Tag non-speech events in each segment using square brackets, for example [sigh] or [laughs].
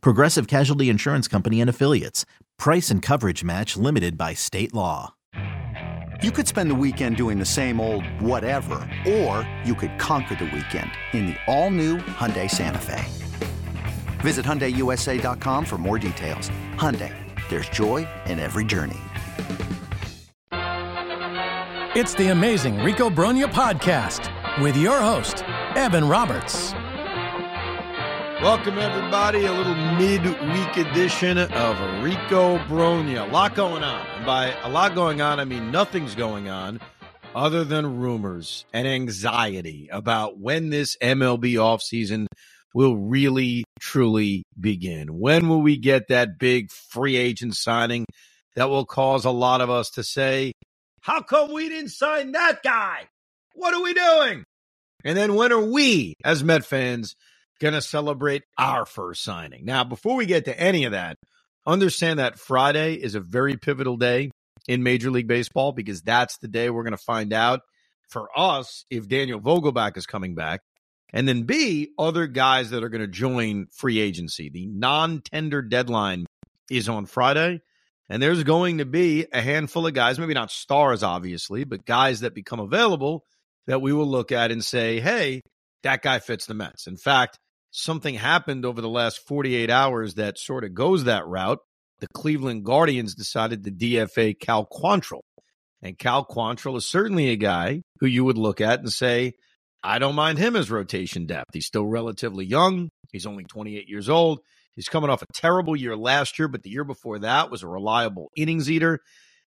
Progressive Casualty Insurance Company and Affiliates. Price and coverage match limited by state law. You could spend the weekend doing the same old whatever, or you could conquer the weekend in the all-new Hyundai Santa Fe. Visit HyundaiUSA.com for more details. Hyundai, there's joy in every journey. It's the amazing Rico Brogna podcast with your host, Evan Roberts. Welcome, everybody. A little midweek edition of Rico Brogna. A lot going on. And by a lot going on, I mean nothing's going on other than rumors and anxiety about when this MLB offseason will really, truly begin. When will we get that big free agent signing that will cause a lot of us to say, how come we didn't sign that guy? What are we doing? And then when are we, as Met fans, going to celebrate our first signing? Now, before we get to any of that, understand that Friday is a very pivotal day in Major League Baseball because that's the day we're going to find out for us if Daniel Vogelbach is coming back. And then B, other guys that are going to join free agency. The non tender deadline is on Friday. And there's going to be a handful of guys, maybe not stars, obviously, but guys that become available that we will look at and say, hey, that guy fits the Mets. In fact, something happened over the last 48 hours that sort of goes that route. The Cleveland Guardians decided to DFA Cal Quantrill. And Cal Quantrill is certainly a guy who you would look at and say, I don't mind him as rotation depth. He's still relatively young. He's only 28 years old. He's coming off a terrible year last year, but the year before that was a reliable innings eater.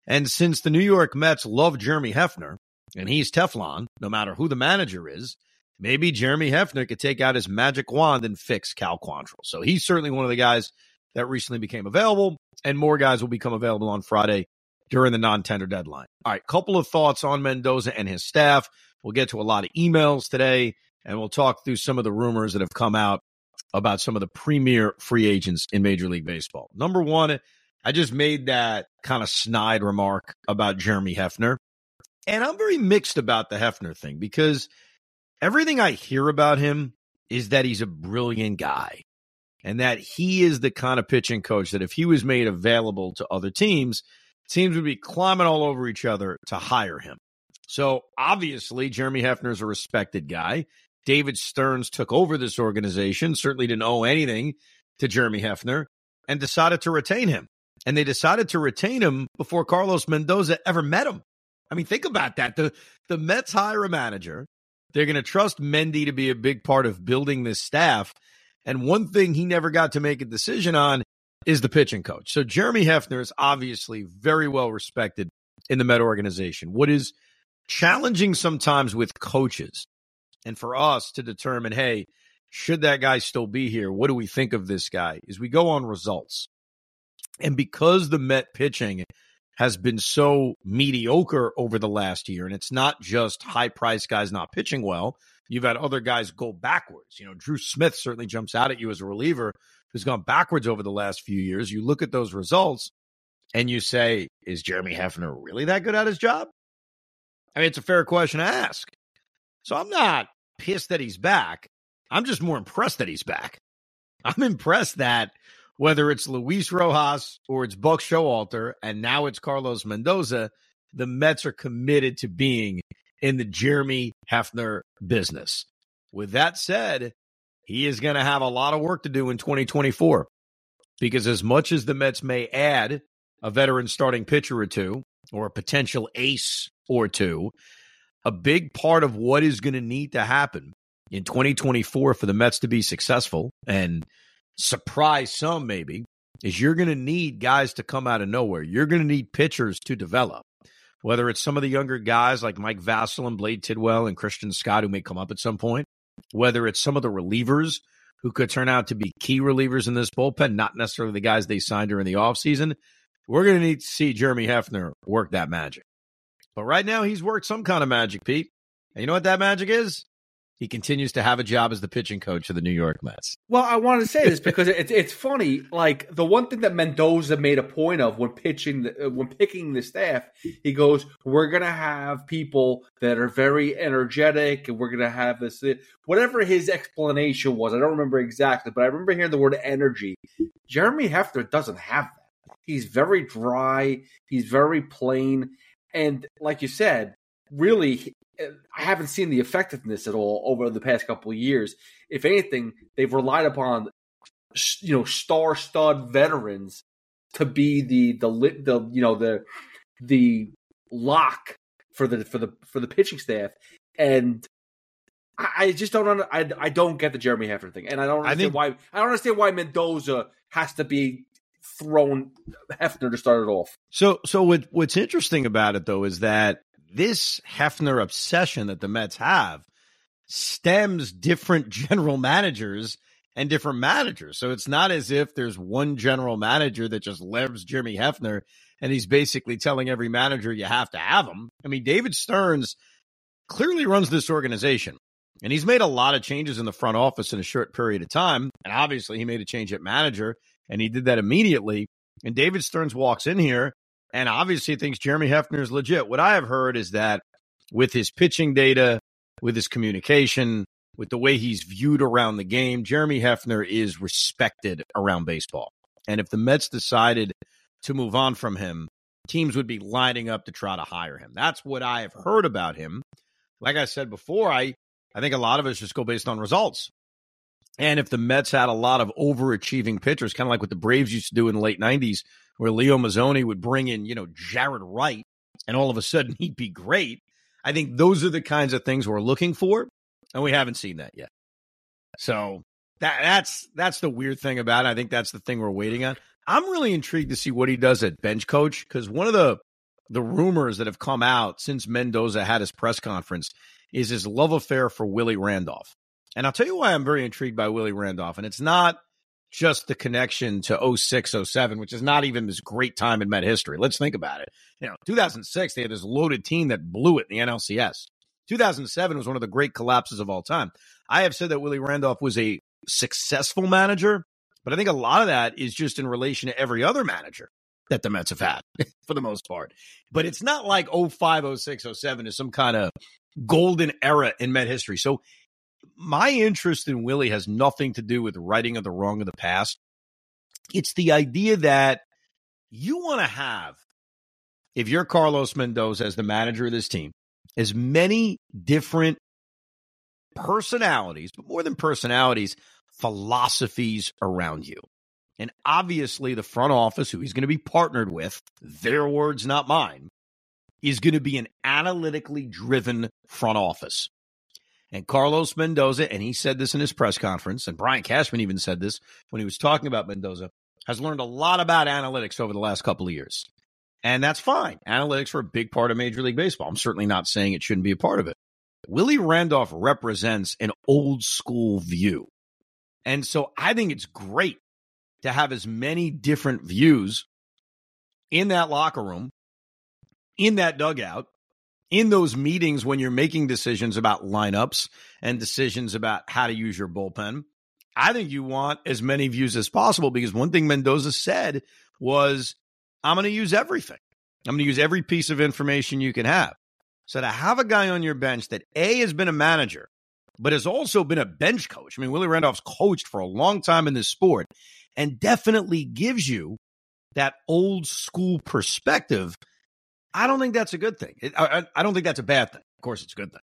And since the New York Mets love Jeremy Hefner, and he's Teflon, no matter who the manager is, maybe Jeremy Hefner could take out his magic wand and fix Cal Quantrill. So he's certainly one of the guys that recently became available, and more guys will become available on Friday during the non-tender deadline. All right, couple of thoughts on Mendoza and his staff. We'll get to a lot of emails today, and we'll talk through some of the rumors that have come out about some of the premier free agents in Major League Baseball. Number one, I just made that kind of snide remark about Jeremy Hefner. And I'm very mixed about the Hefner thing because everything I hear about him is that he's a brilliant guy and that he is the kind of pitching coach that if he was made available to other teams, teams would be climbing all over each other to hire him. So obviously, Jeremy Hefner is a respected guy. David Stearns took over this organization, certainly didn't owe anything to Jeremy Hefner, and decided to retain him. And they decided to retain him before Carlos Mendoza ever met him. I mean, think about that. The the Mets hire a manager. They're going to trust Mendy to be a big part of building this staff. And one thing he never got to make a decision on is the pitching coach. So Jeremy Hefner is obviously very well respected in the Met organization. What is challenging sometimes with coaches and for us to determine, hey, should that guy still be here? What do we think of this guy? Is we go on results. And because the Met pitching has been so mediocre over the last year, and it's not just high price guys not pitching well, you've had other guys go backwards. You know, Drew Smith certainly jumps out at you as a reliever who's gone backwards over the last few years. You look at those results and you say, is Jeremy Hefner really that good at his job? I mean, it's a fair question to ask. So I'm not pissed that he's back. I'm just more impressed that he's back. I'm impressed that whether it's Luis Rojas or it's Buck Showalter and now it's Carlos Mendoza, the Mets are committed to being in the Jeremy Hefner business. With that said, he is going to have a lot of work to do in 2024 because as much as the Mets may add a veteran starting pitcher or two or a potential ace or two, a big part of what is going to need to happen in 2024 for the Mets to be successful and surprise some maybe is you're going to need guys to come out of nowhere. You're going to need pitchers to develop. Whether it's some of the younger guys like Mike Vasil and Blade Tidwell and Christian Scott who may come up at some point, whether it's some of the relievers who could turn out to be key relievers in this bullpen, not necessarily the guys they signed during the offseason, we're going to need to see Jeremy Hefner work that magic. But right now, he's worked some kind of magic, Pete. And you know what that magic is? He continues to have a job as the pitching coach of the New York Mets. Well, I wanted to say this because it's it's funny. Like the one thing that Mendoza made a point of when pitching, uh, when picking the staff, he goes, "We're gonna have people that are very energetic, and we're gonna have this." Whatever his explanation was, I don't remember exactly, but I remember hearing the word energy. Jeremy Hefner doesn't have that. He's very dry. He's very plain, and like you said, really I haven't seen the effectiveness at all over the past couple of years. If anything, they've relied upon you know star stud veterans to be the the the you know the the lock for the for the for the pitching staff, and I, just don't I, I don't get the Jeremy Hefner thing, and I don't understand I think, why I don't understand why Mendoza has to be thrown Hefner to start it off. So so what what's interesting about it though is that this Hefner obsession that the Mets have stems different [laughs] general managers and different managers. So it's not as if there's one general manager that just loves Jimmy Hefner and he's basically telling every manager you have to have him. I mean, David Stearns clearly runs this organization and he's made a lot of changes in the front office in a short period of time. And obviously, he made a change at manager and he did that immediately. And David Stearns walks in here and obviously thinks Jeremy Hefner is legit. What I have heard is that with his pitching data, with his communication, with the way he's viewed around the game, Jeremy Hefner is respected around baseball. And if the Mets decided to move on from him, teams would be lining up to try to hire him. That's what I have heard about him. Like I said before, I, I think a lot of us just go based on results. And if the Mets had a lot of overachieving pitchers, kind of like what the Braves used to do in the late 90s, where Leo Mazzone would bring in, you know, Jaret Wright, and all of a sudden [laughs] he'd be great. I think those are the kinds of things we're looking for, and we haven't seen that yet. So that that's that's the weird thing about it. I think that's the thing we're waiting on. I'm really intrigued to see what he does at bench coach because one of the the rumors that have come out since Mendoza had his press conference is his love affair for Willie Randolph. And I'll tell you why I'm very intrigued by Willie Randolph. And it's not just the connection to 06, 07, which is not even this great time in Met history. Let's think about it. You know, 2006, they had this loaded team that blew it in the NLCS. 2007 was one of the great collapses of all time. I have said that Willie Randolph was a successful manager, but I think a lot of that is just in relation to every other manager that the Mets have had [laughs] for the most part. But it's not like 05, 06, 07 is some kind of golden era in Met history. So my interest in Willie has nothing to do with righting of the wrong of the past. It's the idea that you want to have, if you're Carlos Mendoza as the manager of this team, as many different personalities, but more than personalities, philosophies around you. And obviously, the front office, who he's going to be partnered with, their words, not mine, is going to be an analytically driven front office. And Carlos Mendoza, and he said this in his press conference, and Brian Cashman even said this when he was talking about Mendoza, has learned a lot about analytics over the last couple of years. And that's fine. Analytics are a big part of Major League Baseball. I'm certainly not saying it shouldn't be a part of it. Willie Randolph represents an old school view. And so I think it's great to have as many different views in that locker room, in that dugout, in those meetings when you're making decisions about lineups and decisions about how to use your bullpen, I think you want as many views as possible because one thing Mendoza said was, I'm going to use everything. I'm going to use every piece of information you can have. So to have a guy on your bench that A has been a manager, but has also been a bench coach. I mean, Willie Randolph's coached for a long time in this sport and definitely gives you that old school perspective I don't think that's a good thing. It, I, I don't think that's a bad thing. Of course, it's a good thing.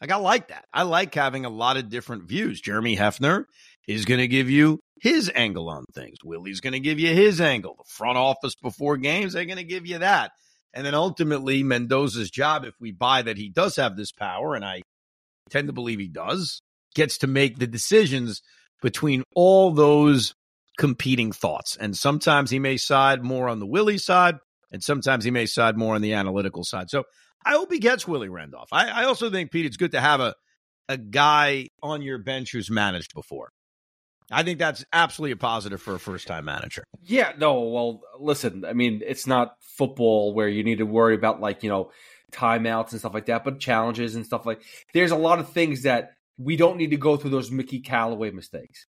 Like I like that. I like having a lot of different views. Jeremy Hefner is going to give you his angle on things. Willie's going to give you his angle. The front office before games, they're going to give you that. And then ultimately, Mendoza's job, if we buy that he does have this power, and I tend to believe he does, gets to make the decisions between all those competing thoughts. And sometimes he may side more on the Willie side. And sometimes he may side more on the analytical side. So I hope he gets Willie Randolph. I, I also think, Pete, it's good to have a, a guy on your bench who's managed before. I think that's absolutely a positive for a first time manager. Yeah, no, well, listen, I mean, it's not football where you need to worry about like, you know, timeouts and stuff like that, but challenges and stuff like there's a lot of things that we don't need to go through those Mickey Callaway mistakes.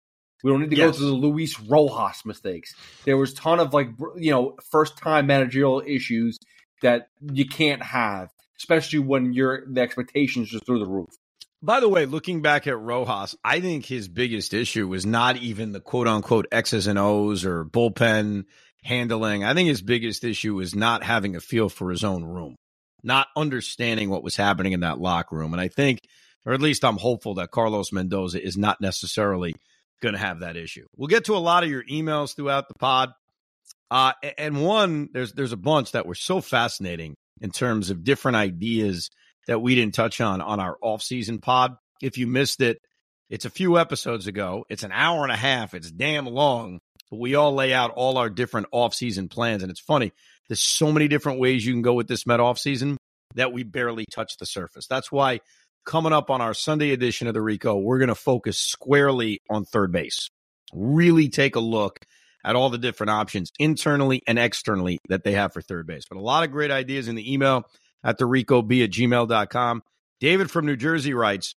We don't need to yes. go through the Luis Rojas mistakes. There was a ton of like you know first time managerial issues that you can't have, especially when your the expectations are through the roof. By the way, looking back at Rojas, I think his biggest issue was not even the quote unquote X's and O's or bullpen handling. I think his biggest issue was not having a feel for his own room, not understanding what was happening in that locker room. And I think, or at least I'm hopeful that Carlos Mendoza is not necessarily going to have that issue. We'll get to a lot of your emails throughout the pod. Uh, and one, there's there's a bunch that were so fascinating in terms of different ideas that we didn't touch on on our off-season pod. If you missed it, it's a few episodes ago. It's an hour and a half. It's damn long, but we all lay out all our different off-season plans. And it's funny, there's so many different ways you can go with this Met off-season that we barely touch the surface. That's why coming up on our Sunday edition of the Rico, we're going to focus squarely on third base. Really take a look at all the different options internally and externally that they have for third base. But a lot of great ideas in the email at the Rico B at gmail.com. David from New Jersey writes,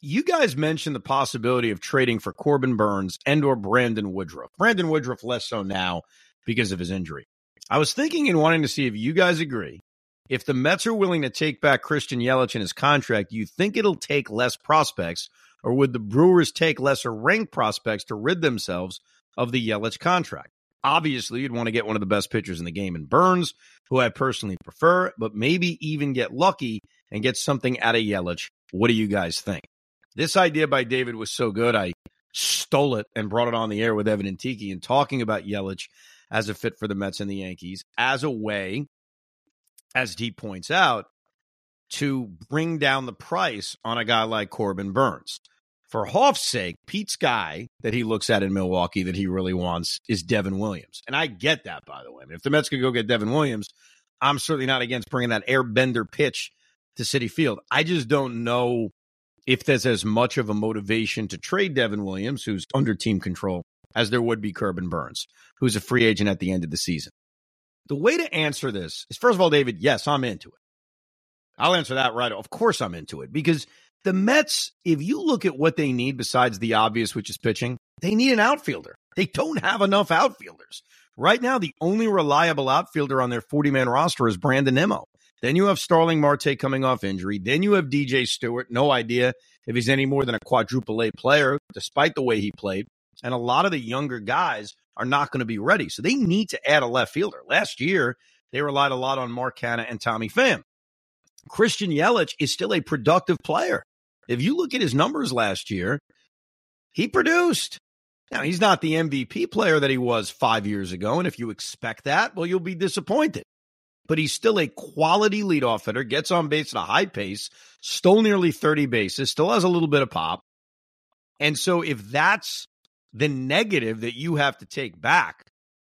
you guys mentioned the possibility of trading for Corbin Burnes and or Brandon Woodruff. Brandon Woodruff less so now because of his injury. I was thinking and wanting to see if you guys agree. If the Mets are willing to take back Christian Yelich in his contract, you think it'll take less prospects, or would the Brewers take lesser ranked prospects to rid themselves of the Yelich contract? Obviously, you'd want to get one of the best pitchers in the game in Burnes, who I personally prefer, but maybe even get lucky and get something out of Yelich. What do you guys think? This idea by David was so good, I stole it and brought it on the air with Evan and Tiki and talking about Yelich as a fit for the Mets and the Yankees as a way, as he points out, to bring down the price on a guy like Corbin Burnes. For Hoff's sake, Pete's guy that he looks at in Milwaukee that he really wants is Devin Williams. And I get that, by the way. I mean, if the Mets could go get Devin Williams, I'm certainly not against bringing that airbender pitch to Citi Field. I just don't know if there's as much of a motivation to trade Devin Williams, who's under team control, as there would be Corbin Burns, who's a free agent at the end of the season. The way to answer this is first of all, David, yes, I'm into it. I'll answer that right. Of course, I'm into it because the Mets, if you look at what they need besides the obvious, which is pitching, they need an outfielder. They don't have enough outfielders. Right now, the only reliable outfielder on their 40 man roster is Brandon Nimmo. Then you have Starling Marte coming off injury. Then you have DJ Stewart. No idea if he's any more than a quadruple A player, despite the way he played. And a lot of the younger guys are not going to be ready. So they need to add a left fielder. Last year, they relied a lot on Mark Canha and Tommy Pham. Christian Yelich is still a productive player. If you look at his numbers last year, he produced. Now, he's not the MVP player that he was five years ago. And if you expect that, well, you'll be disappointed. But he's still a quality leadoff hitter, gets on base at a high pace, stole nearly 30 bases, still has a little bit of pop. And so if that's the negative that you have to take back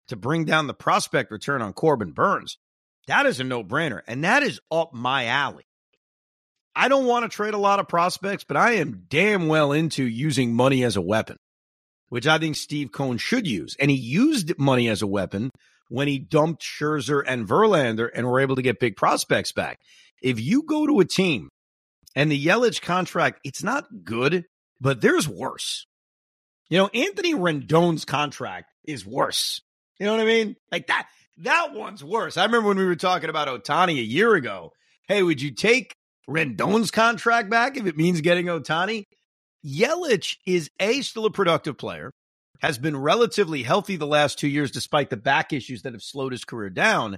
to bring down the prospect return on Corbin Burnes. that is a no brainer. And that is up my alley. I don't want to trade a lot of prospects, but I am damn well into using money as a weapon, which I think Steve Cohen should use. And he used money as a weapon when he dumped Scherzer and Verlander and were able to get big prospects back. If you go to a team and the Yelich contract, it's not good, but there's worse. You know, Anthony Rendon's contract is worse. You know what I mean? Like that, that one's worse. I remember when we were talking about Ohtani a year ago. Hey, would you take Rendon's contract back if it means getting Ohtani? Yelich is A, still a productive player, has been relatively healthy the last two years despite the back issues that have slowed his career down.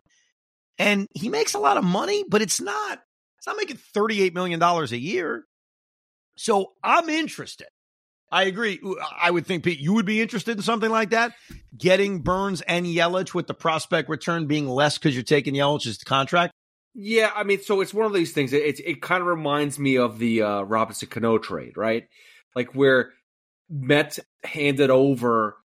And he makes a lot of money, but it's not, it's not making $38 million a year. So I'm interested. I agree. I would think, Pete, you would be interested in something like that. Getting Burnes and Yelich with the prospect return being less because you're taking Yelich's contract. Yeah, I mean, so it's one of these things. It it kind of reminds me of the uh, Robinson Cano trade, right? Like where Met handed over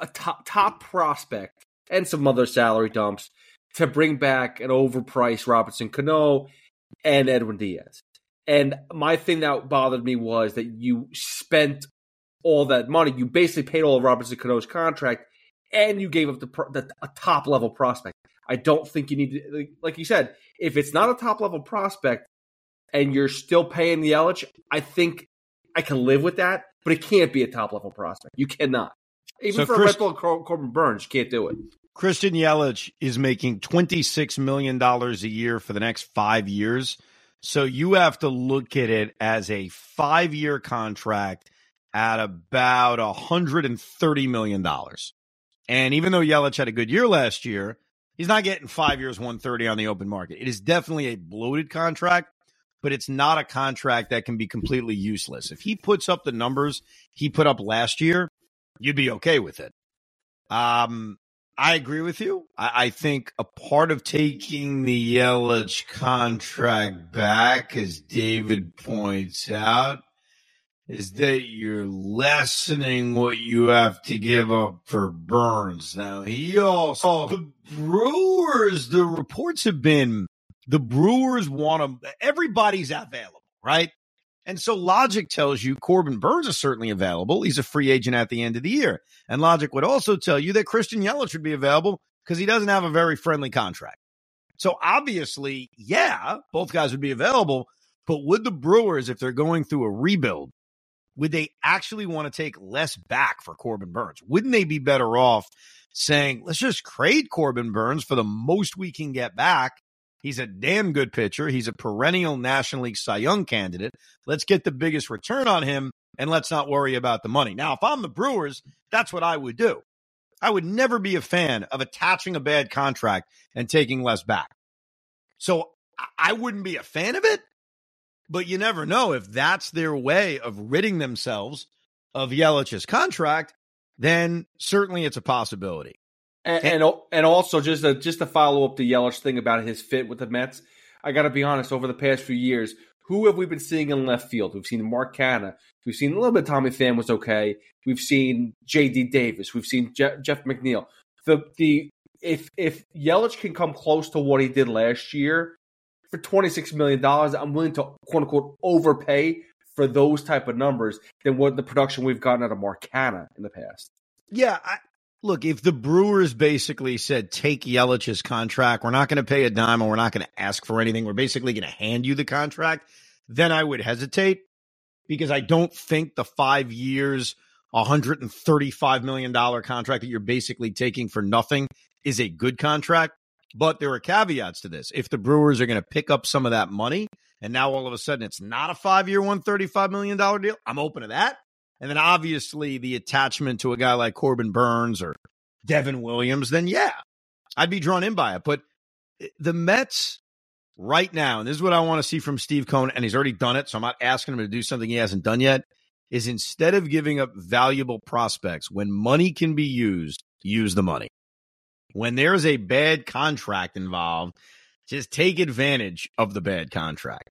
a top top prospect and some other salary dumps to bring back an overpriced Robinson Cano and Edwin Diaz. And my thing that bothered me was that you spent all that money. You basically paid all of Robinson Cano's contract, and you gave up the, the a top level prospect. I don't think you need to, like you said, if it's not a top level prospect and you're still paying the Yelich, I think I can live with that. But it can't be a top level prospect. You cannot. Even so for Chris, rental Corbin Burnes, you can't do it. Christian Yelich is making $26 million a year for the next five years. So you have to look at it as a five year contract at about $130 million. And even though Yelich had a good year last year, he's not getting five years, 130 on the open market. It is definitely a bloated contract, but it's not a contract that can be completely useless. If he puts up the numbers he put up last year, you'd be okay with it. Um, I agree with you. I, I, think a part of taking the Yelich contract back, as David points out, is that you're lessening what you have to give up for Burnes. Now, he also, the Brewers, the reports have been the Brewers want him, everybody's available, right? And so logic tells you Corbin Burnes is certainly available. He's a free agent at the end of the year. And logic would also tell you that Christian Yelich should be available because he doesn't have a very friendly contract. So obviously, yeah, both guys would be available. But would the Brewers, if they're going through a rebuild, would they actually want to take less back for Corbin Burnes? Wouldn't they be better off saying, let's just trade Corbin Burnes for the most we can get back He's a damn good pitcher. He's a perennial National League Cy Young candidate. Let's get the biggest return on him and let's not worry about the money. Now, if I'm the Brewers, that's what I would do. I would never be a fan of attaching a bad contract and taking less back. So I wouldn't be a fan of it, but you never know if that's their way of ridding themselves of Yelich's contract, then certainly it's a possibility. And, and, and also just to, just to follow up the Yelich thing about his fit with the Mets, I got to be honest. Over the past few years, who have we been seeing in left field? We've seen Mark Canha. We've seen a little bit. Tommy Pham was okay. We've seen J.D. Davis. We've seen Je- Jeff McNeil. The the if if Yelich can come close to what he did last year for twenty six million dollars, I'm willing to quote unquote overpay for those type of numbers than what the production we've gotten out of Mark Canha in the past. Yeah, I, Look, if the Brewers basically said, take Yelich's contract, we're not going to pay a dime and we're not going to ask for anything, we're basically going to hand you the contract, then I would hesitate because I don't think the five years, $135 million contract that you're basically taking for nothing is a good contract. But there are caveats to this. If the Brewers are going to pick up some of that money and now all of a sudden it's not a five year, $135 million deal, I'm open to that. And then obviously the attachment to a guy like Corbin Burnes or Devin Williams, then yeah, I'd be drawn in by it. But eh, the Mets right now, and this is what I want to see from Steve Cohen, and he's already done it, so I'm not asking him to do something he hasn't done yet, is instead of giving up valuable prospects, when money can be used, use the money. When there's a bad contract involved, just take advantage of the bad contract.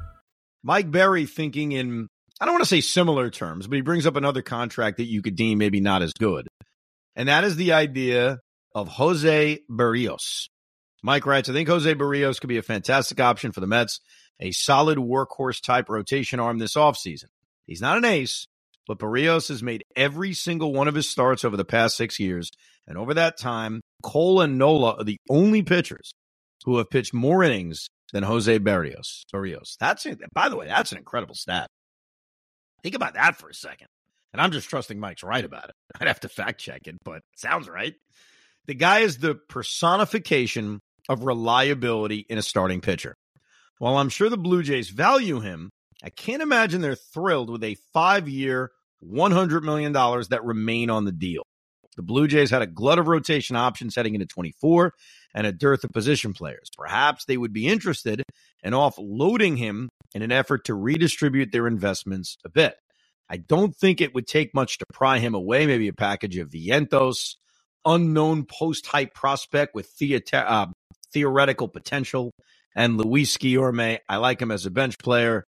Mike Berry thinking in, I don't want to say similar terms, but he brings up another contract that you could deem maybe not as good. And that is the idea of Jose Barrios. Mike writes, I think Jose Barrios could be a fantastic option for the Mets, a solid workhorse type rotation arm this offseason. He's not an ace, but Barrios has made every single one of his starts over the past six years. And over that time, Cole and Nola are the only pitchers who have pitched more innings than Jose Barrios. Berrios. That's it. by the way, that's an incredible stat. Think about that for a second. And I'm just trusting Mike's right about it. [laughs] I'd have to fact check it, but sounds right. The guy is the personification of reliability in a starting pitcher. While I'm sure the Blue Jays value him, I can't imagine they're thrilled with a five year, $100 million that remain on the deal. The Blue Jays had a glut of rotation options heading into 24 and a dearth of position players. Perhaps they would be interested in offloading him in an effort to redistribute their investments a bit. I don't think it would take much to pry him away. Maybe a package of Vientos, unknown post hype prospect with theate- uh, theoretical potential, and Luis Guillorme. I like him as a bench player,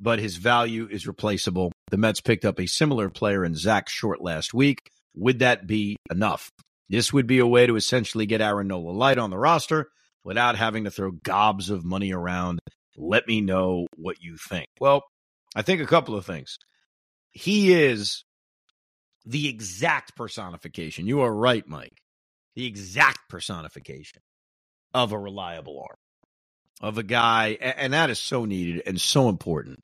but his value is replaceable. The Mets picked up a similar player in Zack Short last week. Would that be enough? This would be a way to essentially get Aaron Nola Light on the roster without having to throw gobs of money around. Let me know what you think. Well, I think a couple of things. He is the exact personification. You are right, Mike. The exact personification of a reliable arm, of a guy, and that is so needed and so important.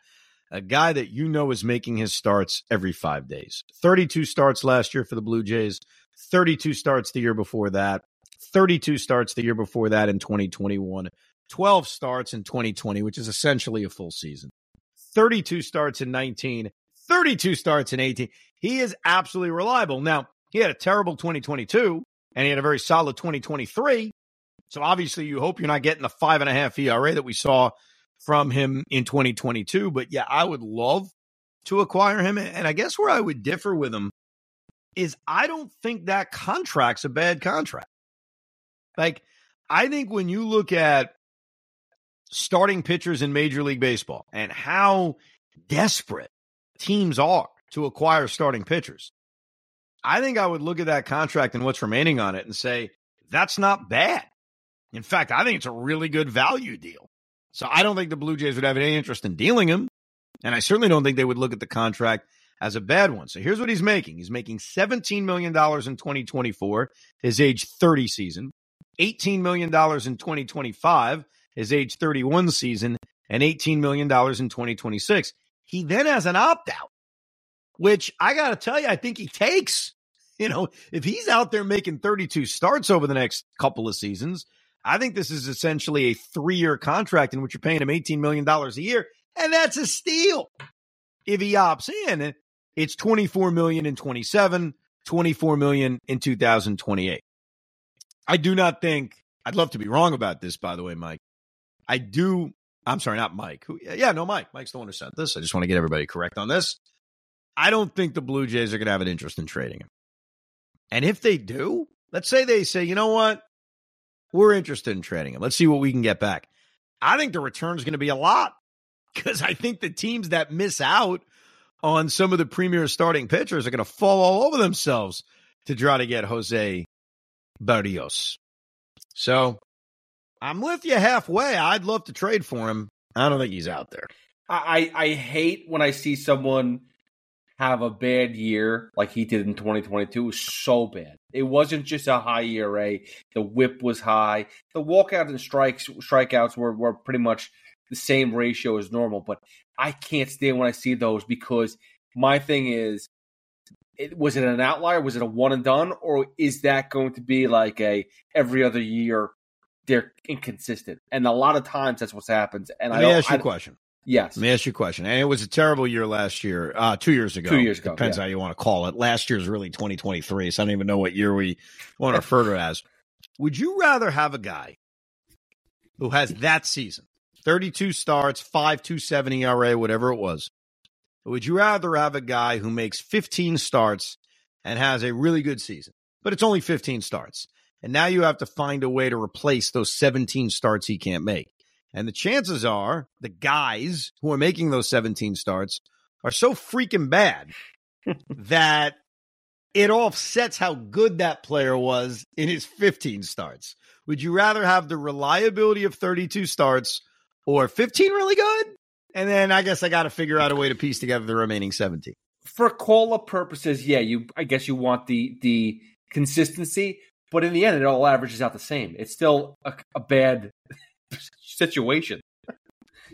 A guy that you know is making his starts every five days. 32 starts last year for the Blue Jays, 32 starts the year before that, 32 starts the year before that in 2021, 12 starts in 2020, which is essentially a full season, 32 starts in 19, 32 starts in 18. He is absolutely reliable. Now, he had a terrible 2022 and he had a very solid 2023. So obviously, you hope you're not getting the five and a half ERA that we saw from him in 2022. But yeah, I would love to acquire him. And I guess where I would differ with him is I don't think that contract's a bad contract. Like, I think when you look at starting pitchers in Major League Baseball and how desperate teams are to acquire starting pitchers, I think I would look at that contract and what's remaining on it and say, that's not bad. In fact, I think it's a really good value deal. So I don't think the Blue Jays would have any interest in dealing him. And I certainly don't think they would look at the contract as a bad one. So here's what he's making he's making $17 million in 2024, his age 30 season, $18 million in 2025, his age 31 season, and $18 million in 2026. He then has an opt out, which I got to tell you, I think he takes. [laughs] You know, if he's out there making 32 starts over the next couple of seasons, I think this is essentially a three year contract in which you're paying him $18 million a year. And that's a steal. If he opts in, it's 24 million in 27, 24 million in 2028. I do not think I'd love to be wrong about this, by the way, Mike. I do. I'm sorry, not Mike. Who, yeah, no, Mike. Mike's the one who sent this. I just want to get everybody correct on this. I don't think the Blue Jays are going to have an interest in trading him. And if they do, let's say they say, you know what? We're interested in trading him. Let's see what we can get back. I think the return is going to be a lot because I think the teams that miss out on some of the premier starting pitchers are going to fall all over themselves to try to get Jose Barrios. So I'm with you halfway. I'd love to trade for him. I don't think he's out there. I, I hate when I see someone have a bad year like he did in 2022. Was so bad. It wasn't just a high ERA. The whip was high. The walkouts and strikes strikeouts were, were pretty much the same ratio as normal. But I can't stand when I see those because my thing is, it, was it an outlier? Was it a one and done, or is that going to be like a every other year? They're inconsistent, and a lot of times that's what happens. And Let I me ask you I, a question. Yes. Let me ask you a question. And it was a terrible year last year, uh, two years ago. Two years ago, Depends yeah. how you want to call it. Last year's really 2023, so I don't even know what year we want to refer to it as. Would you rather have a guy who has that season, 32 starts, 5 270 ERA, whatever it was? Or would you rather have a guy who makes 15 starts and has a really good season, but it's only 15 starts? And now you have to find a way to replace those 17 starts he can't make. And the chances are the guys who are making those 17 starts are so freaking bad [laughs] that it offsets how good that player was in his 15 starts. Would you rather have the reliability of 32 starts or 15 really good? And then I guess I got to figure out a way to piece together the remaining 17. For call up purposes, yeah, you I guess you want the the consistency, but in the end, it all averages out the same. It's still a, a bad situation.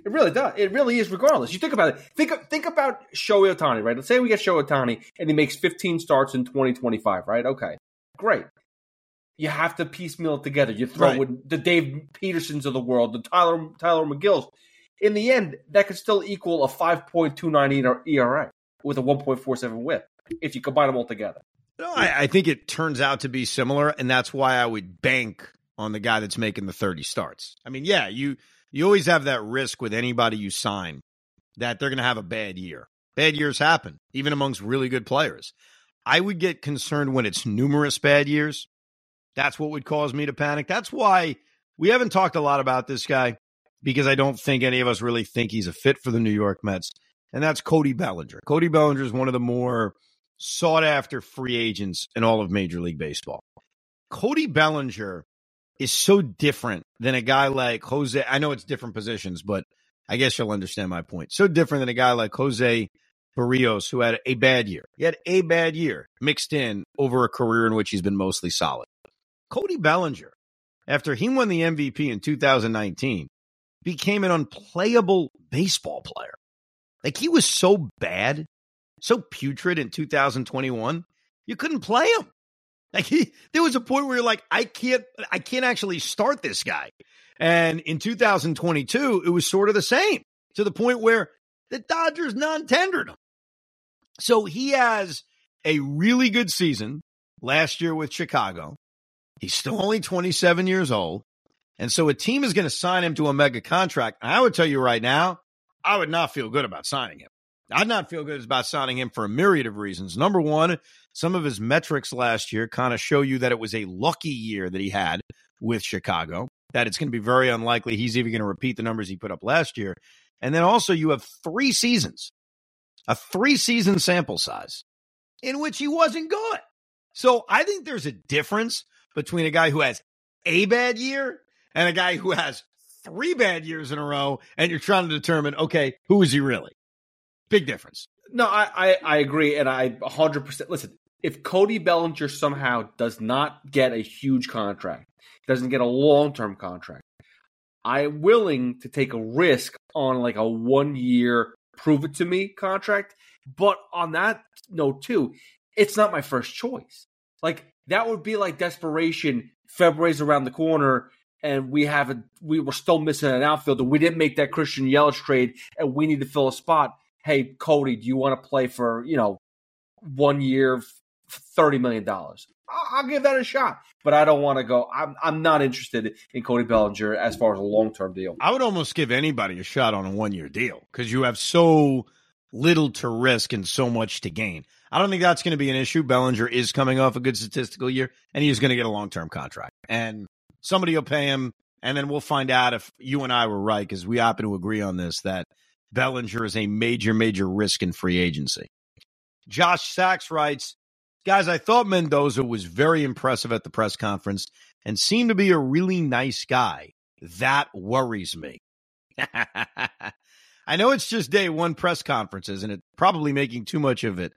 It really does. It really is. Regardless, you think about it. Think think about Shohei Ohtani, right? Let's say we get Shohei Ohtani and he makes 15 starts in 2025, right? Okay, great. You have to piecemeal it together. You throw Right. in the Dave Petersons of the world, the Tyler Tylor Megill's. In the end, that could still equal a 5.29 ERA with a 1.47 whip if you combine them all together. No, I, I think it turns out to be similar, and that's why I would bank on the guy that's making the 30 starts. I mean, yeah, you you always have that risk with anybody you sign that they're going to have a bad year. Bad years happen, even amongst really good players. I would get concerned when it's numerous bad years. That's what would cause me to panic. That's why we haven't talked a lot about this guy because I don't think any of us really think he's a fit for the New York Mets. And that's Cody Bellinger. Cody Bellinger is one of the more sought after free agents in all of Major League Baseball. Cody Bellinger is so different than a guy like Jose. I know it's different positions, but I guess you'll understand my point. So different than a guy like Jose Berrios, who had a bad year. He had a bad year mixed in over a career in which he's been mostly solid. Cody Bellinger, after he won the MVP in 2019, became an unplayable baseball player. Like he was so bad, so putrid in 2021, you couldn't play him. Like he, there was a point where you're like, I can't, I can't actually start this guy. And in 2022, it was sort of the same to the point where the Dodgers non-tendered him. So he has a really good season last year with Chicago. He's still only 27 years old. And so a team is going to sign him to a mega contract. And I would tell you right now, I would not feel good about signing him. I'd not feel good about signing him for a myriad of reasons. Number one, some of his metrics last year kind of show you that it was a lucky year that he had with Chicago, that it's going to be very unlikely he's even going to repeat the numbers he put up last year. And then also, you have three seasons, a three season sample size in which he wasn't good. So I think there's a difference between a guy who has a bad year and a guy who has three bad years in a row, and you're trying to determine, okay, who is he really? Big difference. No, I, I, I agree, and I 100% listen. If Cody Bellinger somehow does not get a huge contract, doesn't get a long term contract, I'm willing to take a risk on like a one year prove it to me contract. But on that note, too, it's not my first choice. Like that would be like desperation. February's around the corner and we haven't we were still missing an outfielder. We didn't make that Christian Yelich trade, and we need to fill a spot. Hey, Cody, do you want to play for you know one year, thirty million dollars? I'll, give that a shot, but I don't want to go. I'm I'm not interested in Cody Bellinger as far as a long term deal. I would almost give anybody a shot on a one year deal because you have so little to risk and so much to gain. I don't think that's going to be an issue. Bellinger is coming off a good statistical year, and he's going to get a long term contract. And somebody will pay him, and then we'll find out if you and I were right because we happen to agree on this that Bellinger is a major, major risk in free agency. Josh Sachs writes, Guys, I thought Mendoza was very impressive at the press conference and seemed to be a really nice guy. That worries me. [laughs] I know it's just day one press conferences and it's probably making too much of it,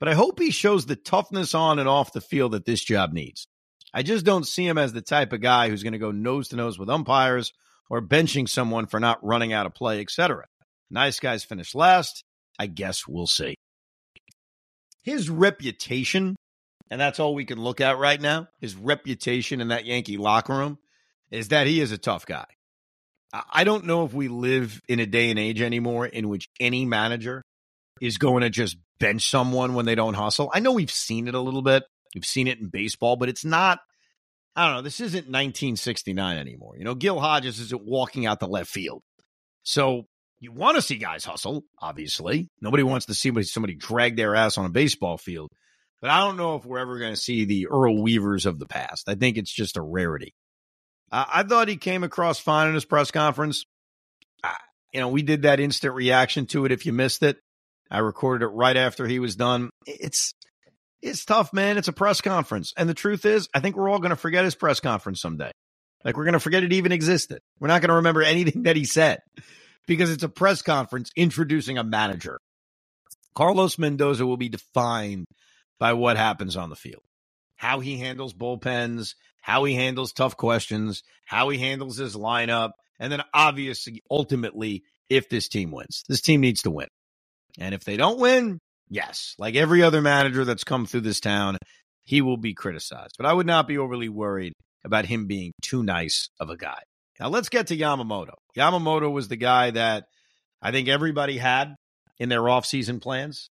but I hope he shows the toughness on and off the field that this job needs. I just don't see him as the type of guy who's going to go nose to nose with umpires or benching someone for not running out of play, etc. Nice guys finish last. I guess we'll see. His reputation, and that's all we can look at right now, his reputation in that Yankee locker room is that he is a tough guy. I don't know if we live in a day and age anymore in which any manager is going to just bench someone when they don't hustle. I know we've seen it a little bit. We've seen it in baseball, but it's not. I don't know. This isn't 1969 anymore. You know, Gil Hodges isn't walking out the left field. So you want to see guys hustle, obviously. Nobody wants to see somebody drag their ass on a baseball field. But I don't know if we're ever going to see the Earl Weavers of the past. I think it's just a rarity. I thought he came across fine in his press conference. You know, we did that instant reaction to it. If you missed it, I recorded it right after he was done. It's it's tough, man. It's a press conference. And the truth is, I think we're all going to forget his press conference someday. Like we're going to forget it even existed. We're not going to remember [laughs] anything that he said because it's a press conference introducing a manager. Carlos Mendoza will be defined by what happens on the field, how he handles bullpens, how he handles tough questions, how he handles his lineup, and then obviously, ultimately, if this team wins. This team needs to win. And if they don't win, Yes, like every other manager that's come through this town, he will be criticized. But I would not be overly worried about him being too nice of a guy. Now let's get to Yamamoto. Yamamoto was the guy that I think everybody had in their offseason plans.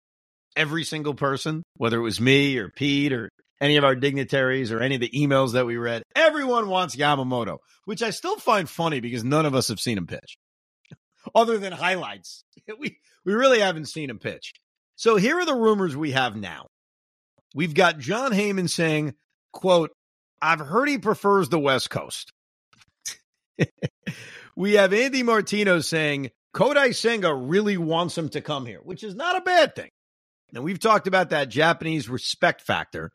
every single person, whether it was me or Pete or any of our dignitaries or any of the emails that we read, everyone wants Yamamoto, which I still find funny because none of us have seen him pitch. Other than highlights. [laughs] We we really haven't seen him pitch. So here are the rumors we have now. We've got Jon Heyman saying, quote, I've heard he prefers the West Coast. [laughs] we have Andy Martino saying Kodai Senga really wants him to come here, which is not a bad thing. Now, we've talked about that Japanese respect factor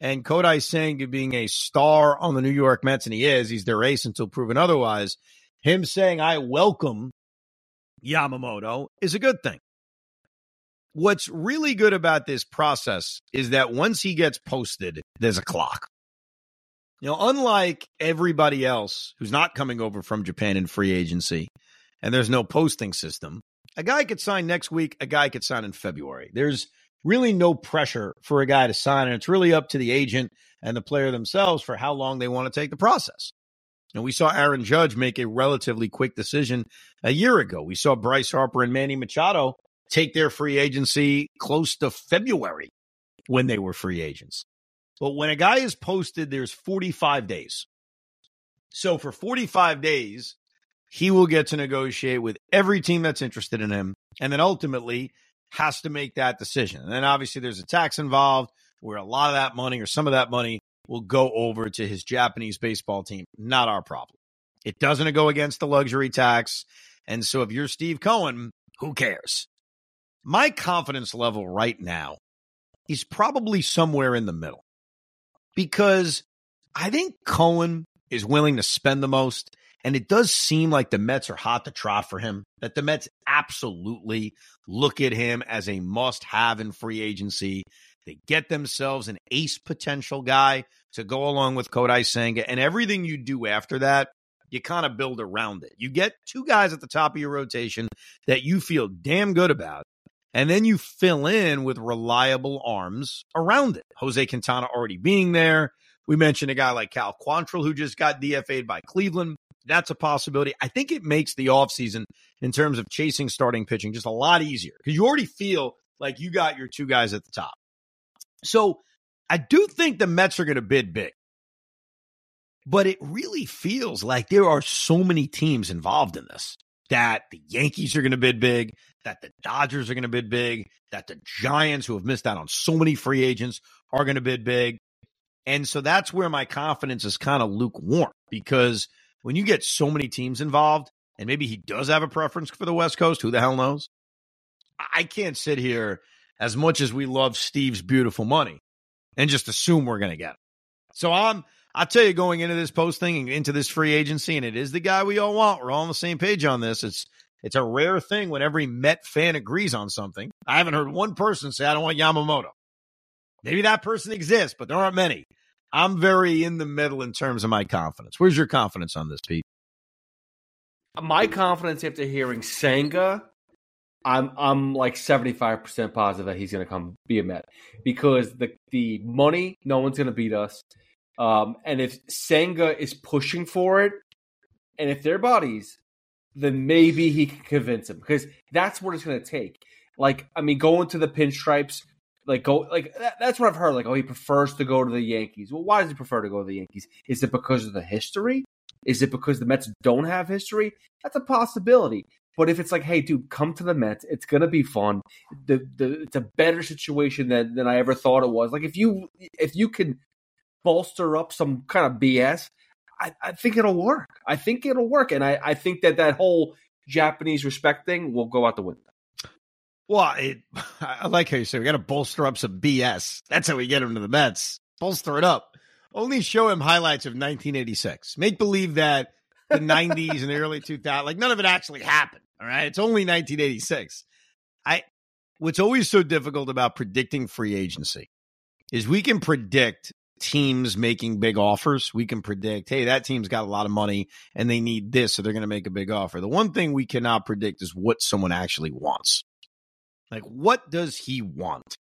and Kodai Senga being a star on the New York Mets, and he is, he's their ace until proven otherwise. Him saying, I welcome Yamamoto is a good thing. What's really good about this process is that once he gets posted, there's a clock. You know, unlike everybody else who's not coming over from Japan in free agency, and there's no posting system, a guy could sign next week, a guy could sign in February. There's really no pressure for a guy to sign, and it's really up to the agent and the player themselves for how long they want to take the process. And we saw Aaron Judge make a relatively quick decision a year ago. We saw Bryce Harper and Manny Machado take their free agency close to February when they were free agents. But when a guy is posted, there's 45 days. So for 45 days, he will get to negotiate with every team that's interested in him. And then ultimately has to make that decision. And then obviously there's a tax involved where a lot of that money or some of that money will go over to his Japanese baseball team. Not our problem. It doesn't go against the luxury tax. And so if you're Steve Cohen, who cares? My confidence level right now is probably somewhere in the middle because I think Cohen is willing to spend the most. And it does seem like the Mets are hot to trot for him, that the Mets absolutely look at him as a must have in free agency. They get themselves an ace potential guy to go along with Kodai Senga. And everything you do after that, you kind of build around it. You get two guys at the top of your rotation that you feel damn good about. And then you fill in with reliable arms around it. Jose Quintana already being there. We mentioned a guy like Cal Quantrill who just got DFA'd by Cleveland. That's a possibility. I think it makes the offseason in terms of chasing starting pitching just a lot easier because you already feel like you got your two guys at the top. So I do think the Mets are going to bid big. But it really feels like there are so many teams involved in this that the Yankees are going to bid big, that the Dodgers are going to bid big, that the Giants, who have missed out on so many free agents, are going to bid big. And so that's where my confidence is kind of lukewarm because when you get so many teams involved, and maybe he does have a preference for the West Coast, who the hell knows? I can't sit here as much as we love Steve's beautiful money and just assume we're going to get it. So I'm, I'll tell you, going into this posting and into this free agency, and it is the guy we all want. We're all on the same page on this. It's it's a rare thing when every Met fan agrees on something. I haven't heard one person say I don't want Yamamoto. Maybe that person exists, but there aren't many. I'm very in the middle in terms of my confidence. Where's your confidence on this, Pete? My confidence after hearing Senga, I'm I'm like 75 percent positive that he's going to come be a Met because the the money, no one's going to beat us. Um, and if Senga is pushing for it, and if they're buddies, then maybe he can convince him because that's what it's going to take. Like, I mean, going to the pinstripes, like go like that, that's what I've heard. Like, oh, he prefers to go to the Yankees. Well, why does he prefer to go to the Yankees? Is it because of the history? Is it because the Mets don't have history? That's a possibility. But if it's like, hey, dude, come to the Mets, it's gonna be fun. The, the it's a better situation than than I ever thought it was. Like if you if you can bolster up some kind of BS, I, I think it'll work. I think it'll work, and I, I think that that whole Japanese respect thing will go out the window. Well, it, [laughs] I like how you say we got to bolster up some BS. That's how we get him to the Mets. Bolster it up. Only show him highlights of 1986. Make believe that the [laughs] 90s and the early 2000s, like none of it actually happened. All right, it's only 1986. I. What's always so difficult about predicting free agency is we can predict teams making big offers. We can predict, hey, that team's got a lot of money and they need this, so they're going to make a big offer. The one thing we cannot predict is what someone actually wants. Like, what does he want?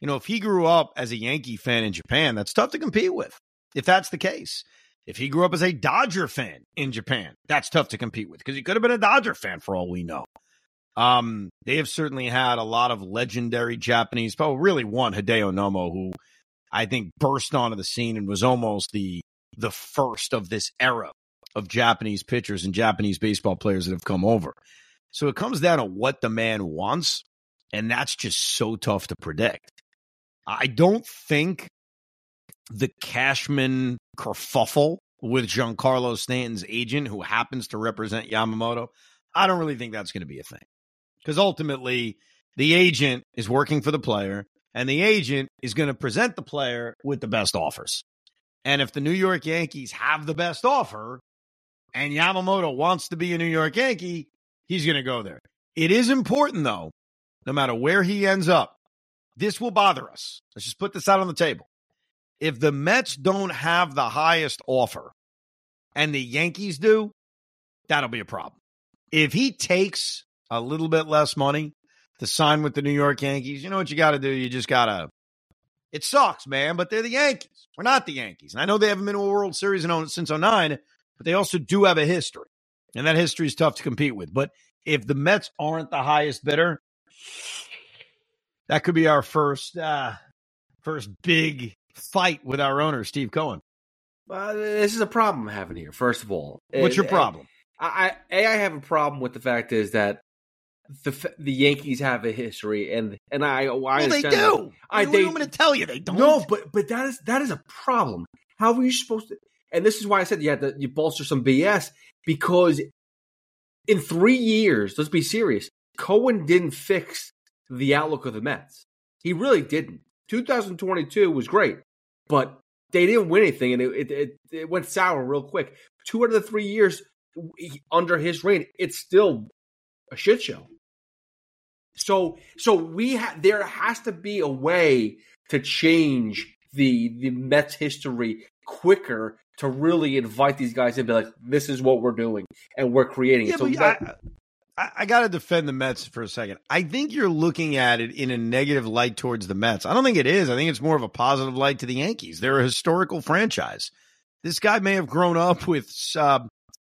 You know, if he grew up as a Yankee fan in Japan, that's tough to compete with, if that's the case. If he grew up as a Dodger fan in Japan, that's tough to compete with because he could have been a Dodger fan for all we know. Um, they have certainly had a lot of legendary Japanese, but really one Hideo Nomo, who I think burst onto the scene and was almost the the first of this era of Japanese pitchers and Japanese baseball players that have come over. So it comes down to what the man wants, and that's just so tough to predict. I don't think the Cashman kerfuffle with Giancarlo Stanton's agent, who happens to represent Yamamoto, I don't really think that's going to be a thing. Because ultimately, the agent is working for the player, and the agent is going to present the player with the best offers. And if the New York Yankees have the best offer and Yamamoto wants to be a New York Yankee, he's going to go there. It is important, though, no matter where he ends up, this will bother us. Let's just put this out on the table. If the Mets don't have the highest offer and the Yankees do, that'll be a problem. If he takes a little bit less money to sign with the New York Yankees, you know what you got to do? You just got to. It sucks, man, but they're the Yankees. We're not the Yankees. And I know they haven't been to a World Series in, since 09, but they also do have a history. And that history is tough to compete with. But if the Mets aren't the highest bidder, that could be our first uh, first big fight with our owner, Steve Cohen. Uh, this is a problem I'm having here. First of all, what's your problem? I, I a I have a problem with the fact is that the the Yankees have a history, and and I, oh, I well, they do. That. I what they, want me to tell you they don't. No, but but that is that is a problem. How are you supposed to? And this is why I said you had to you bolster some BS because in three years, let's be serious. Cohen didn't fix the outlook of the Mets. He really didn't. 2022 was great, but they didn't win anything, and it, it, it went sour real quick. Two out of the three years under his reign, it's still a shit show. So, so we ha- there has to be a way to change the the Mets history quicker to really invite these guys and be like, this is what we're doing and we're creating yeah, it. So that, I, I got to defend the Mets for a second. I think you're looking at it in a negative light towards the Mets. I don't think it is. I think it's more of a positive light to the Yankees. They're a historical franchise. This guy may have grown up with uh,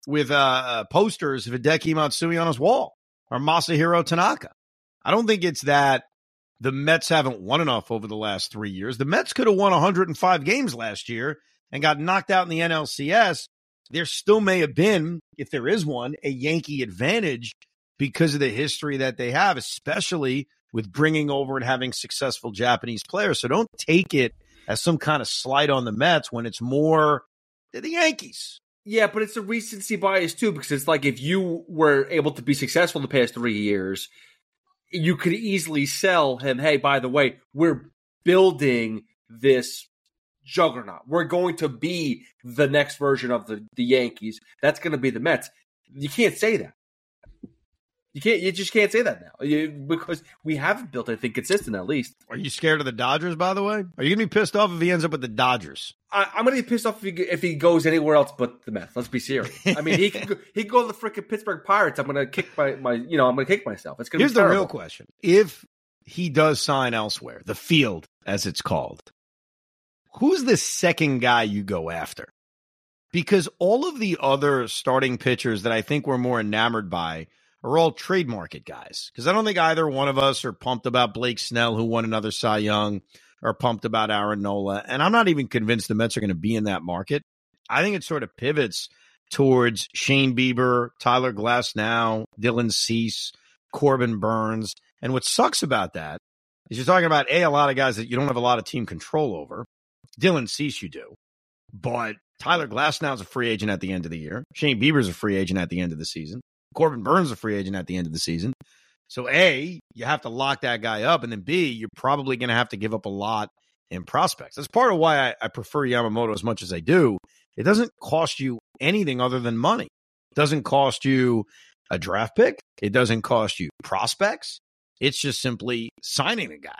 with uh, posters of Hideki Matsui on his wall or Masahiro Tanaka. I don't think it's that the Mets haven't won enough over the last three years. The Mets could have won 105 games last year and got knocked out in the NLCS. There still may have been, if there is one, a Yankee advantage because of the history that they have, especially with bringing over and having successful Japanese players. So don't take it as some kind of slight on the Mets when it's more the Yankees. Yeah, but it's a recency bias too, because it's like if you were able to be successful in the past three years, you could easily sell him, hey, by the way, we're building this juggernaut. We're going to be the next version of the, the Yankees. That's going to be the Mets. You can't say that. You can't. You just can't say that now you, because we haven't built anything consistent. At least. Are you scared of the Dodgers? By the way, are you gonna be pissed off if he ends up with the Dodgers? I, am gonna be pissed off if he, if he goes anywhere else but the Mets. Let's be serious. I mean, he can go, he can go to the freaking Pittsburgh Pirates. I'm gonna kick my, my you know I'm gonna kick myself. It's gonna. Here's the real question: If he does sign elsewhere, the field as it's called, who's the second guy you go after? Because all of the other starting pitchers that I think we're more enamored by are all trade market guys. Because I don't think either one of us are pumped about Blake Snell, who won another Cy Young, or pumped about Aaron Nola. And I'm not even convinced the Mets are going to be in that market. I think it sort of pivots towards Shane Bieber, Tyler Glasnow, Dylan Cease, Corbin Burnes. And what sucks about that is you're talking about a a lot of guys that you don't have a lot of team control over. Dylan Cease, you do, but Tyler Glasnow is a free agent at the end of the year. Shane Bieber's a free agent at the end of the season. Corbin Burnes a free agent at the end of the season. So A, you have to lock that guy up, and then B, you're probably going to have to give up a lot in prospects. That's part of why I, I, prefer Yamamoto as much as I do. It doesn't cost you anything other than money. It doesn't cost you a draft pick. It doesn't cost you prospects. It's just simply signing a guy.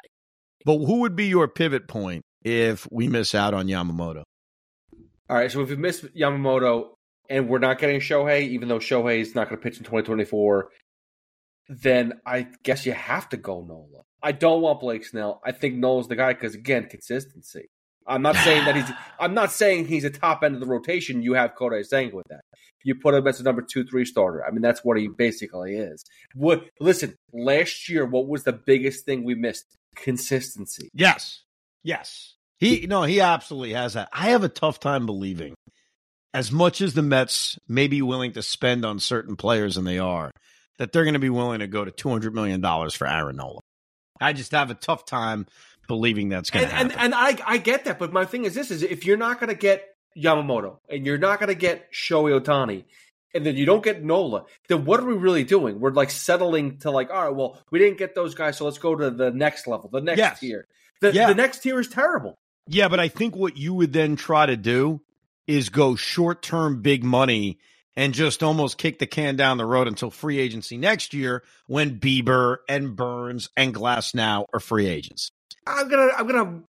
But who would be your pivot point if we miss out on Yamamoto? All right. So if we miss Yamamoto, and we're not getting Shohei, even though Shohei is not going to pitch in 2024, then I guess you have to go Nola. I don't want Blake Snell. I think Nola's the guy because, again, consistency. I'm not saying that he's. [sighs] I'm not saying he's a top end of the rotation. You have Kodai Senga with that. You put him as a number two, three starter. I mean, that's what he basically is. What? Listen, last year, what was the biggest thing we missed? Consistency. Yes. Yes. He no, he absolutely has that. I have a tough time believing as much as the Mets may be willing to spend on certain players and they are, that they're going to be willing to go to two hundred million dollars for Aaron Nola. I just have a tough time believing that's going to happen. and and I I get that, but my thing is this: is if you're not going to get Yamamoto and you're not going to get Shohei Ohtani, and then you don't get Nola, then what are we really doing? We're like settling to like, all right, well, we didn't get those guys, so let's go to the next level, the next Yes. tier. The, Yeah. the next tier is terrible. yeah, but I think what you would then try to do is go short term big money and just almost kick the can down the road until free agency next year when Bieber and Burnes and Glasnow are free agents. I'm gonna I'm gonna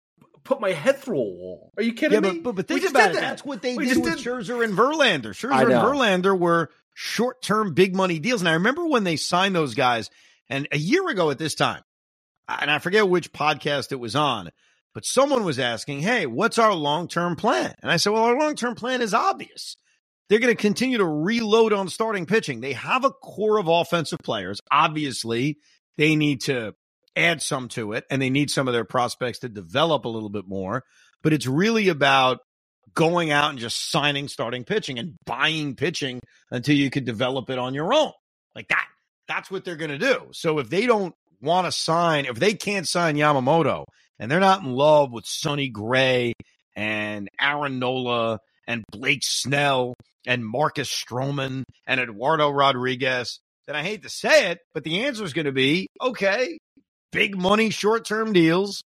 put my head through a wall. Are you kidding Yeah, me? but, but, but think just about it. that. That's what they We did with did- Scherzer and Verlander. Scherzer and. Verlander were short term big money deals. And I remember when they signed those guys, and a year ago at this time, and I forget which podcast it was on, but someone was asking, Hey, what's our long term plan? And I said, Well, our long term plan is obvious. They're going to continue to reload on starting pitching. They have a core of offensive players. Obviously, they need to add some to it and they need some of their prospects to develop a little bit more. But it's really about going out and just signing starting pitching and buying pitching until you can develop it on your own. Like that. That's what they're going to do. So if they don't want to sign, if they can't sign Yamamoto and they're not in love with Sonny Gray and Aaron Nola and Blake Snell and Marcus Stroman and Eduardo Rodriguez, then I hate to say it, but the answer is going to be okay, big money, short term deals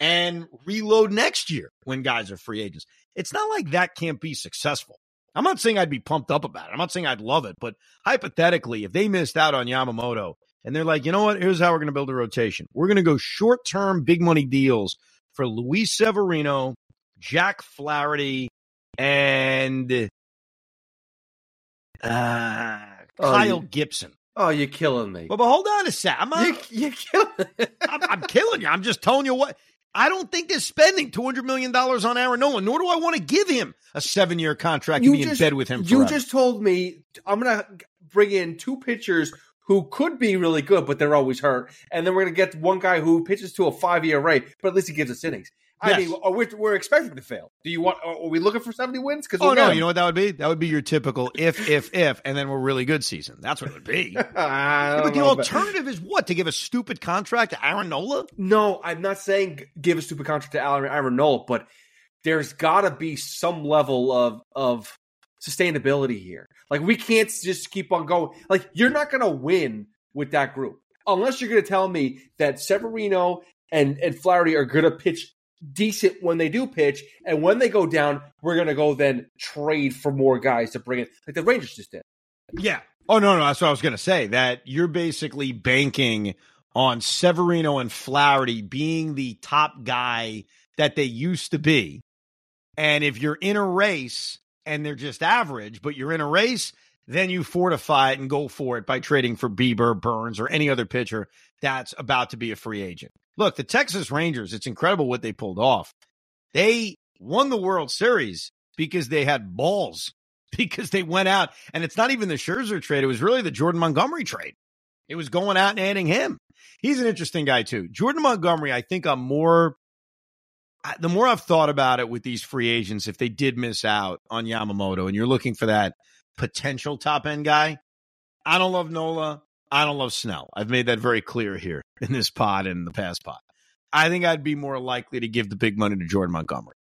and reload next year when guys are free agents. It's not like that can't be successful. I'm not saying I'd be pumped up about it. I'm not saying I'd love it, but hypothetically, if they missed out on Yamamoto and they're like, you know what, here's how we're going to build a rotation. We're going to go short term, big money deals for Luis Severino, Jack Flaherty, and uh, Oh, Kyle you- Gibson. Oh, you're killing me. But, but hold on a sec. I'm not, you, you're killing. [laughs] I'm, I'm killing you. I'm just telling you what. I don't think they're spending two hundred million dollars on Aaron Nola. Nor do I want to give him a seven-year contract to be in bed with him. You just told me I'm gonna bring in two pitchers who could be really good, but they're always hurt, and then we're gonna get one guy who pitches to a five year rate, but at least he gives us innings. I Yes. mean, uh, are we, we're expecting to fail. Do you want? Are we looking for seventy wins? Because Oh no! You know what that would be? That would be your typical if, if, if, and then we're really good season. That's what it would be. [laughs] I but the know, but- alternative is what? To give a stupid contract to Aaron Nola? No, I'm not saying give a stupid contract to Aaron, Aaron Nola, but there's got to be some level of of sustainability here. Like we can't just keep on going. Like you're not going to win with that group unless you're going to tell me that Severino and and Flaherty are going to pitch decent when they do pitch, and when they go down, we're going to go then trade for more guys to bring in, like the Rangers just did. Yeah. Oh no, no, that's what I was going to say. That you're basically banking on Severino and Flaherty being the top guy that they used to be, and if you're in a race and they're just average, but you're in a race, then you fortify it and go for it by trading for Bieber, Burnes, or any other pitcher that's about to be a free agent. Look, the Texas Rangers, it's incredible what they pulled off. They won the World Series because they had balls, [laughs] because they went out, and it's not even the Scherzer trade. It was really the Jordan Montgomery trade. It was going out and adding him. He's an interesting guy, too. Jordan Montgomery, I think I'm more the more I've thought about it with these free agents, if they did miss out on Yamamoto and you're looking for that potential top end guy, I don't love Nola. I don't love Snell. I've made that very clear here [laughs] in this pod and the past pod. I think I'd be more likely to give the big money to Jordan Montgomery.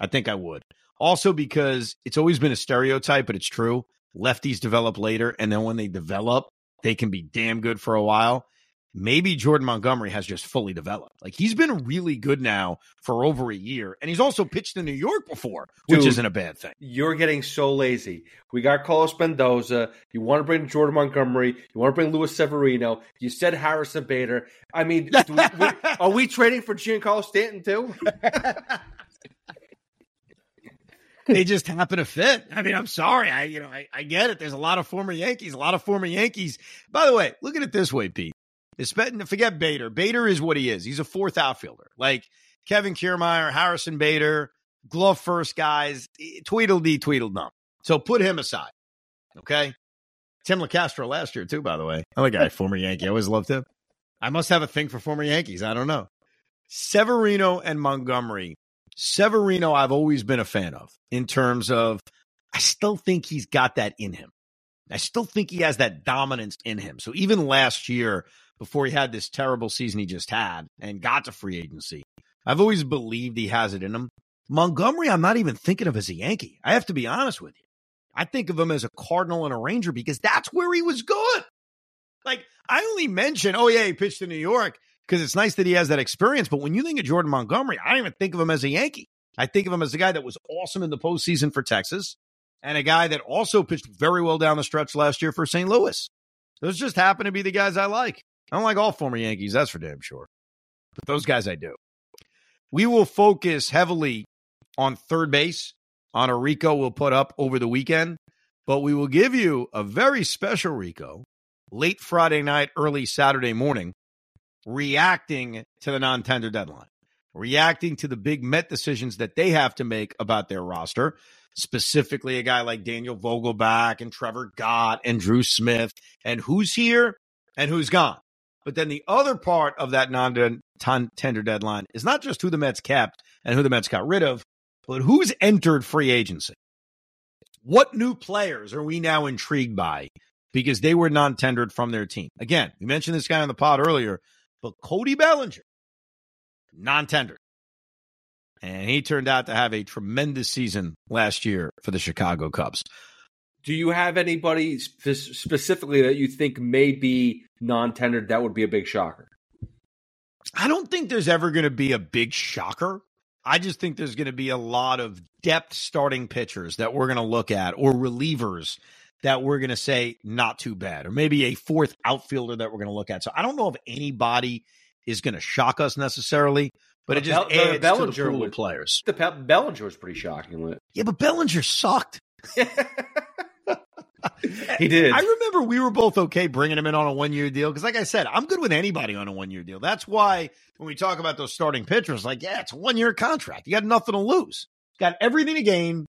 I think I would. Also, because it's always been a stereotype, but it's true. Lefties develop later, and then when they develop, they can be damn good for a while maybe Jordan Montgomery has just fully developed. Like he's been really good now for over a year, and he's also pitched in New York before, which Dude. isn't a bad thing. You're getting so lazy. We got Carlos Mendoza. You want to bring Jordan Montgomery. You want to bring Luis Severino. You said Harrison Bader. I mean, [laughs] do we, we, are we trading for Giancarlo Stanton too? [laughs] they just happen to fit. I mean, I'm sorry. I you know I, I get it. There's a lot of former Yankees, a lot of former Yankees. By the way, look at it this way, Pete. Forget Bader. Bader is what he is. He's a fourth outfielder. Like Kevin Kiermaier, Harrison Bader, glove first guys, Tweedledee, Tweedledum. So put him aside. Okay. Tim Locastro last year, too, by the way. Another guy, [laughs] former Yankee. I always loved him. I must have a thing for former Yankees. I don't know. Severino and Montgomery. Severino, I've always been a fan of in terms of, I still think he's got that in him. I still think he has that dominance in him. So even last year, before he had this terrible season he just had and got to free agency, I've always believed he has it in him. Montgomery, I'm not even thinking of as a Yankee. I have to be honest with you. I think of him as a Cardinal and a Ranger because that's where he was good. Like, I only mention, oh, yeah, he pitched in New York because it's nice that he has that experience. But when you think of Jordan Montgomery, I don't even think of him as a Yankee. I think of him as a guy that was awesome in the postseason for Texas and a guy that also pitched very well down the stretch last year for St. Louis. Those just happen to be the guys I like. I don't like all former Yankees, that's for damn sure. But those guys I do. We will focus heavily on third base on a Rico we'll put up over the weekend, but we will give you a very special Rico late Friday night, early Saturday morning, reacting to the non tender deadline, reacting to the big Met decisions that they have to make about their roster, specifically a guy like Daniel Vogelbach and Trevor Gott and Drew Smith, and who's here and who's gone. But then the other part of that non tender deadline is not just who the Mets kept and who the Mets got rid of, but who's entered free agency? What new players are we now intrigued by because they were non tendered from their team? Again, we mentioned this guy on the pod earlier, but Cody Bellinger, non tendered. And he turned out to have a tremendous season last year for the Chicago Cubs. Do you have anybody spe- specifically that you think may be non tendered that would be a big shocker? I don't think there's ever going to be a big shocker. I just think there's going to be a lot of depth starting pitchers that we're going to look at or relievers that we're going to say not too bad, or maybe a fourth outfielder that we're going to look at. So I don't know if anybody is going to shock us necessarily but it just Bell- uh, adds Bellinger to the pool of players. The Pe- Bellinger was pretty shocking. Yeah, but Bellinger sucked. [laughs] [laughs] he did. I remember we were both okay bringing him in on a one year deal because, like I said, I'm good with anybody on a one year deal. That's why when we talk about those starting pitchers, like, yeah, it's a one year contract. You got nothing to lose. You got everything to gain,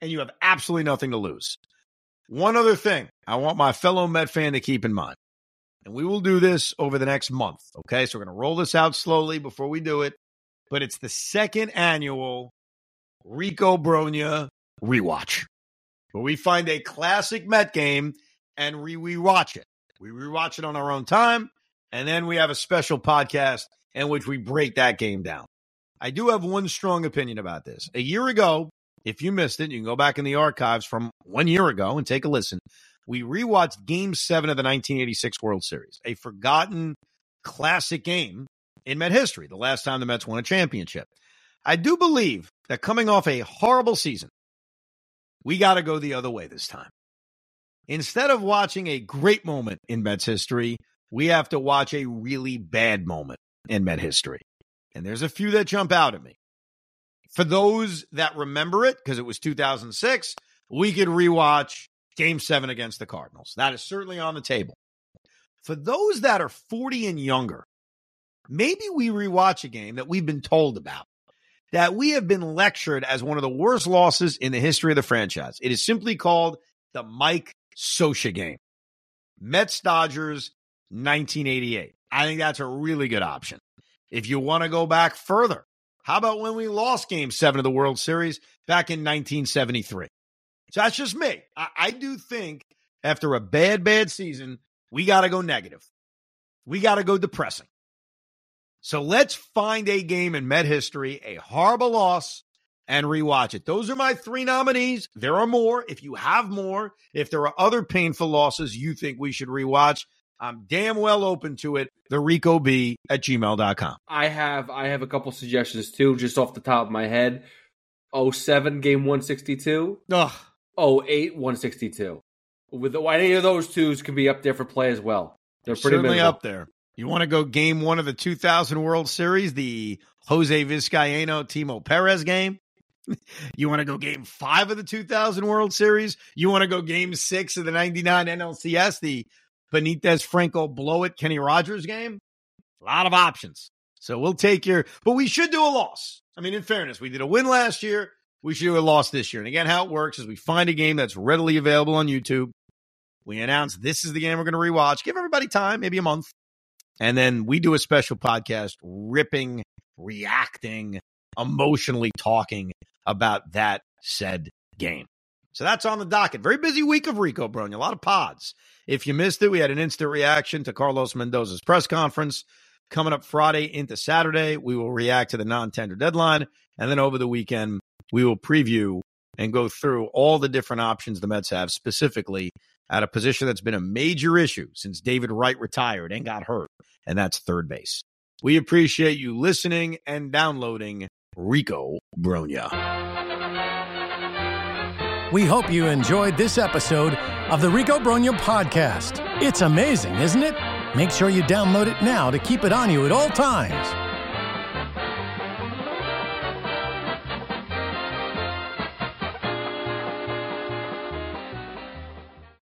and you have absolutely nothing to lose. One other thing I want my fellow Met fan to keep in mind, and we will do this over the next month. Okay. So we're going to roll this out slowly before we do it, but it's the second annual Rico Brogna rewatch where we find a classic Met game and we rewatch it. We rewatch it on our own time, and then we have a special podcast in which we break that game down. I do have one strong opinion about this. A year ago, if you missed it, you can go back in the archives from one year ago and take a listen. We rewatched game seven of the 1986 World Series, a forgotten classic game in Met history, the last time the Mets won a championship. I do believe that coming off a horrible season, we got to go the other way this time. Instead of watching a great moment in Mets history, we have to watch a really bad moment in Met history. And there's a few that jump out at me. For those that remember it, because it was 2006, we could rewatch game seven against the Cardinals. That is certainly on the table. For those that are 40 and younger, maybe we rewatch a game that we've been told about that we have been lectured as one of the worst losses in the history of the franchise. It is simply called the Mike Scioscia game. Mets Dodgers 1988. I think that's a really good option. If you want to go back further, how about when we lost game seven of the World Series back in 1973? So that's just me. I, I do think after a bad, bad season, we got to go negative. We got to go depressing. So let's find a game in Met history, a horrible loss, and rewatch it. Those are my three nominees. There are more. If you have more, if there are other painful losses you think we should rewatch, I'm damn well open to it. The Rico B at gmail.com. I have I have a couple suggestions too, just off the top of my head. 07 game 162. Ugh. 08 162. With any of those twos can be up there for play as well. They're pretty certainly minimal. up there. You want to go game one of the 2000 World Series, the Jose Vizcaino Timo Perez game? [laughs] you want to go game five of the 2000 World Series? You want to go game six of the 99 NLCS, the Benitez Franco blow it Kenny Rogers game? A lot of options. So we'll take your, but we should do a loss. I mean, in fairness, we did a win last year. We should do a loss this year. And again, how it works is we find a game that's readily available on YouTube. We announce this is the game we're going to rewatch. Give everybody time, maybe a month. And then we do a special podcast ripping, reacting, emotionally talking about that said game. So that's on the docket. Very busy week of Rico Brogna. A lot of pods. If you missed it, we had an instant reaction to Carlos Mendoza's press conference. Coming up Friday into Saturday, we will react to the non tender deadline. And then over the weekend, we will preview and go through all the different options the Mets have, specifically at a position that's been a major issue since David Wright retired and got hurt, and that's third base. We appreciate you listening and downloading Rico Brogna. We hope you enjoyed this episode of the Rico Brogna podcast. It's amazing, isn't it? Make sure you download it now to keep it on you at all times.